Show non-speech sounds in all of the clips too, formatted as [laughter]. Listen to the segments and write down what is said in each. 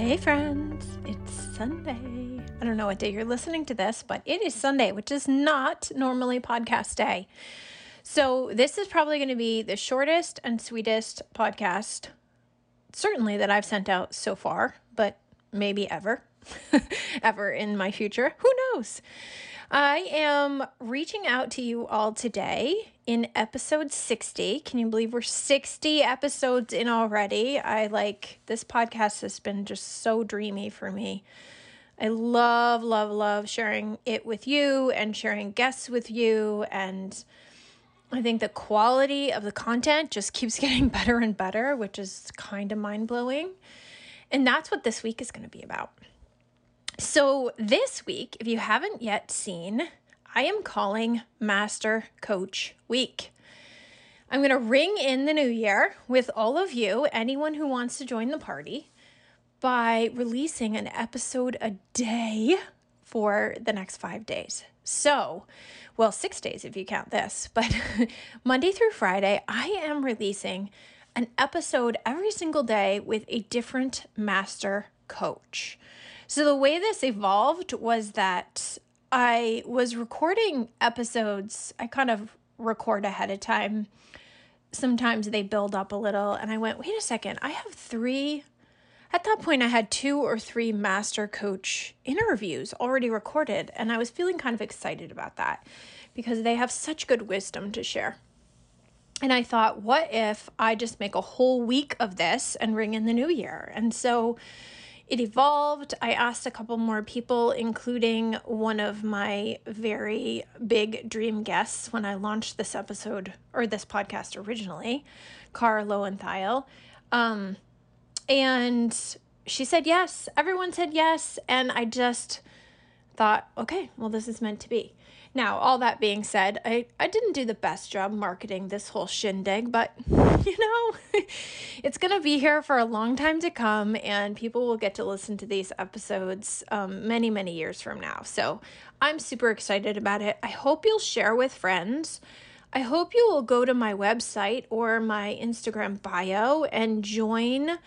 Hey, friends, it's Sunday. I don't know what day you're listening to this, but it is Sunday, which is not normally podcast day. So, this is probably going to be the shortest and sweetest podcast, certainly that I've sent out so far, but maybe ever, [laughs] ever in my future. Who knows? I am reaching out to you all today in episode 60. Can you believe we're 60 episodes in already? I like this podcast has been just so dreamy for me. I love, love, love sharing it with you and sharing guests with you. And I think the quality of the content just keeps [laughs] getting better and better, which is kind of mind blowing. And that's what this week is going to be about. So, this week, if you haven't yet seen, I am calling Master Coach Week. I'm going to ring in the new year with all of you, anyone who wants to join the party, by releasing an episode a day for the next five days. So, well, six days if you count this, [laughs] but Monday through Friday, I am releasing an episode every single day with a different master coach. So the way this evolved was that I was recording episodes. I kind of record ahead of time. Sometimes they build up a little, and I went, wait a second, I have three. At that point, I had two or three master coach interviews already recorded, and I was feeling kind of excited about that because they have such good wisdom to share. And I thought, what if I just make a whole week of this and ring in the new year? And so it evolved. I asked a couple more people, including one of my very big dream guests when I launched this episode or this podcast originally, Kara Loewentheil. Um, and she said yes. Everyone said yes. And I just thought, okay, well, this is meant to be. Now, all that being said, I, I didn't do the best job marketing this whole shindig, but [laughs] you know, [laughs] it's going to be here for a long time to come, and people will get to listen to these episodes um, many, many years from now. So I'm super excited about it. I hope you'll share with friends. I hope you will go to my website or my Instagram bio and join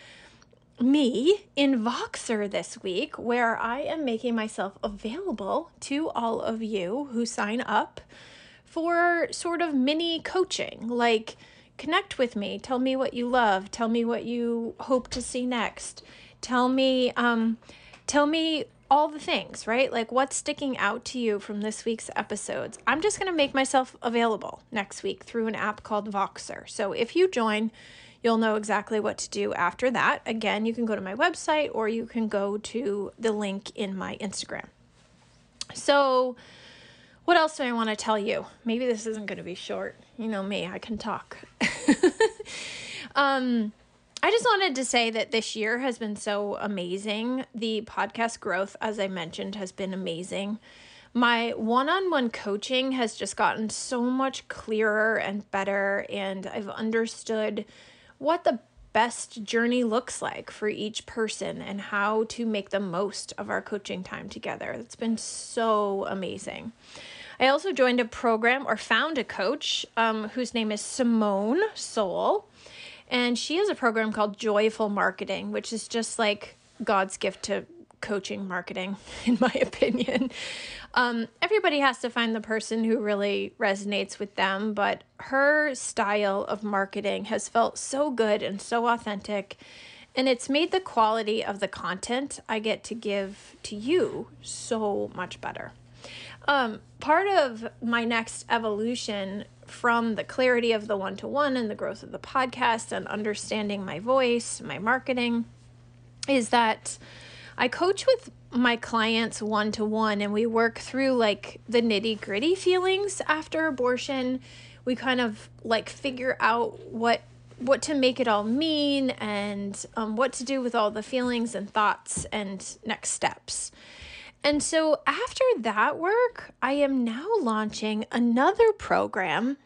me in Voxer this week, where I am making myself available to all of you who sign up for sort of mini coaching. Like, connect with me, tell me what you love, tell me what you hope to see next, tell me, um, tell me all the things, right? Like what's sticking out to you from this week's episodes. I'm just going to make myself available next week through an app called Voxer. So if you join, You'll know exactly what to do after that. Again, you can go to my website or you can go to the link in my Instagram. So, what else do I want to tell you? Maybe this isn't going to be short. You know me, I can talk. [laughs] um, I just wanted to say that this year has been so amazing. The podcast growth, as I mentioned, has been amazing. My one on one coaching has just gotten so much clearer and better, and I've understood what the best journey looks like for each person and how to make the most of our coaching time together. It's been so amazing. I also joined a program or found a coach um, whose name is Simone Seol. And she has a program called Joyful Marketing, which is just like God's gift to coaching marketing, [laughs] in my opinion. Um, everybody has to find the person who really resonates with them, but her style of marketing has felt so good and so authentic. And it's made the quality of the content I get to give to you so much better. Um, part of my next evolution from the clarity of the one to one and the growth of the podcast and understanding my voice, my marketing, is that I coach with my clients one to one and we work through like the nitty gritty feelings after abortion. We kind of like figure out what what to make it all mean and um, what to do with all the feelings and thoughts and next steps. And so after that work, I am now launching another program,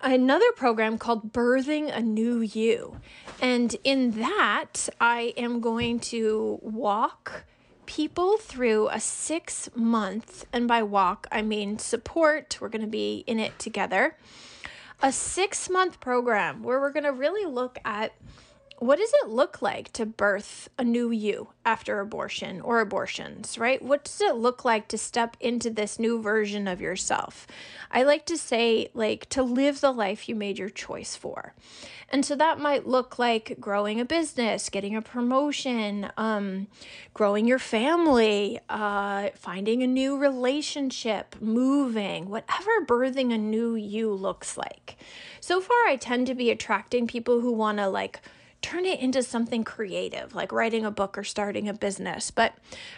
another program called Birthing a New You. And in that, I am going to walk people through a six month, and by walk, I mean support. We're going to be in it together. A six month program where we're going to really look at what does it look like to birth a new you after abortion or abortions, right? What does it look like to step into this new version of yourself? I like to say, like, to live the life you made your choice for. And so that might look like growing a business, getting a promotion, um, growing your family, uh, finding a new relationship, moving, whatever birthing a new you looks like. So far, I tend to be attracting people who want to, like, turn it into something creative, like writing a book or starting a business. But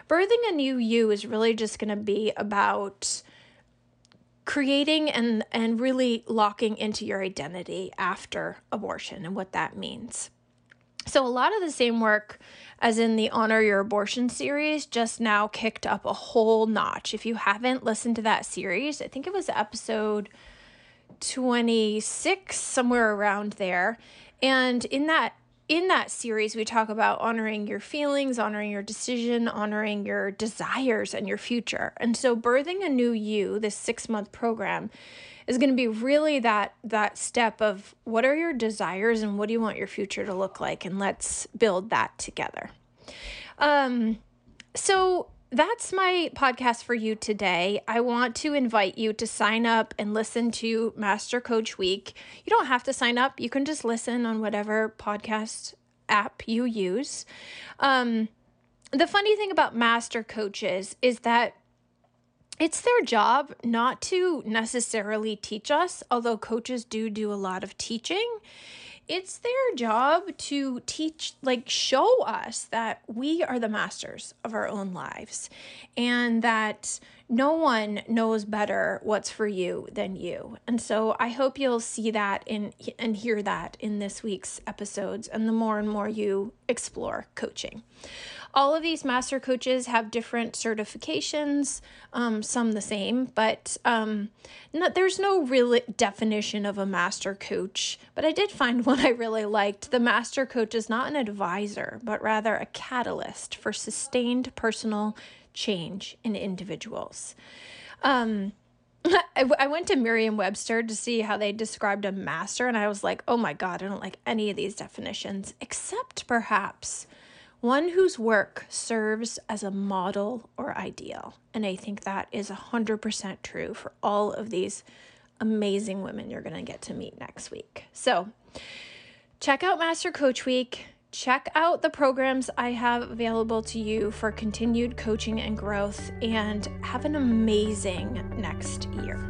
birthing a new you is really just going to be about creating and and really locking into your identity after abortion and what that means. So a lot of the same work as in the Honor Your Abortion series just now kicked up a whole notch. If you haven't listened to that series, I think it was episode 26 somewhere around there. And in that in that series, we talk about honoring your feelings, honoring your decision, honoring your desires and your future. And so, birthing a new you, this six month program, is going to be really that that step of what are your desires and what do you want your future to look like, and let's build that together. Um, so that's my podcast for you today. I want to invite you to sign up and listen to Master Coach Week. You don't have to sign up, you can just listen on whatever podcast app you use. Um, the funny thing about master coaches is that it's their job not to necessarily teach us, although coaches do do a lot of teaching it's their job to teach, like, show us that we are the masters of our own lives and that no one knows better what's for you than you. And so I hope you'll see that in and hear that in this week's episodes and the more and more you explore coaching. All of these master coaches have different certifications, um, some the same, but um, not, there's no real definition of a master coach. But I did find [laughs] one I really liked. The master coach is not an advisor, but rather a catalyst for sustained personal change in individuals. Um, [laughs] I, went to Merriam Webster to see how they described a master, and I was like, oh my God, I don't like any of these definitions, except perhaps one whose work serves as a model or ideal. And I think that is 100% true for all of these amazing women you're going to get to meet next week. So, check out Master Coach Week. Check out the programs I have available to you for continued coaching and growth, and have an amazing next year.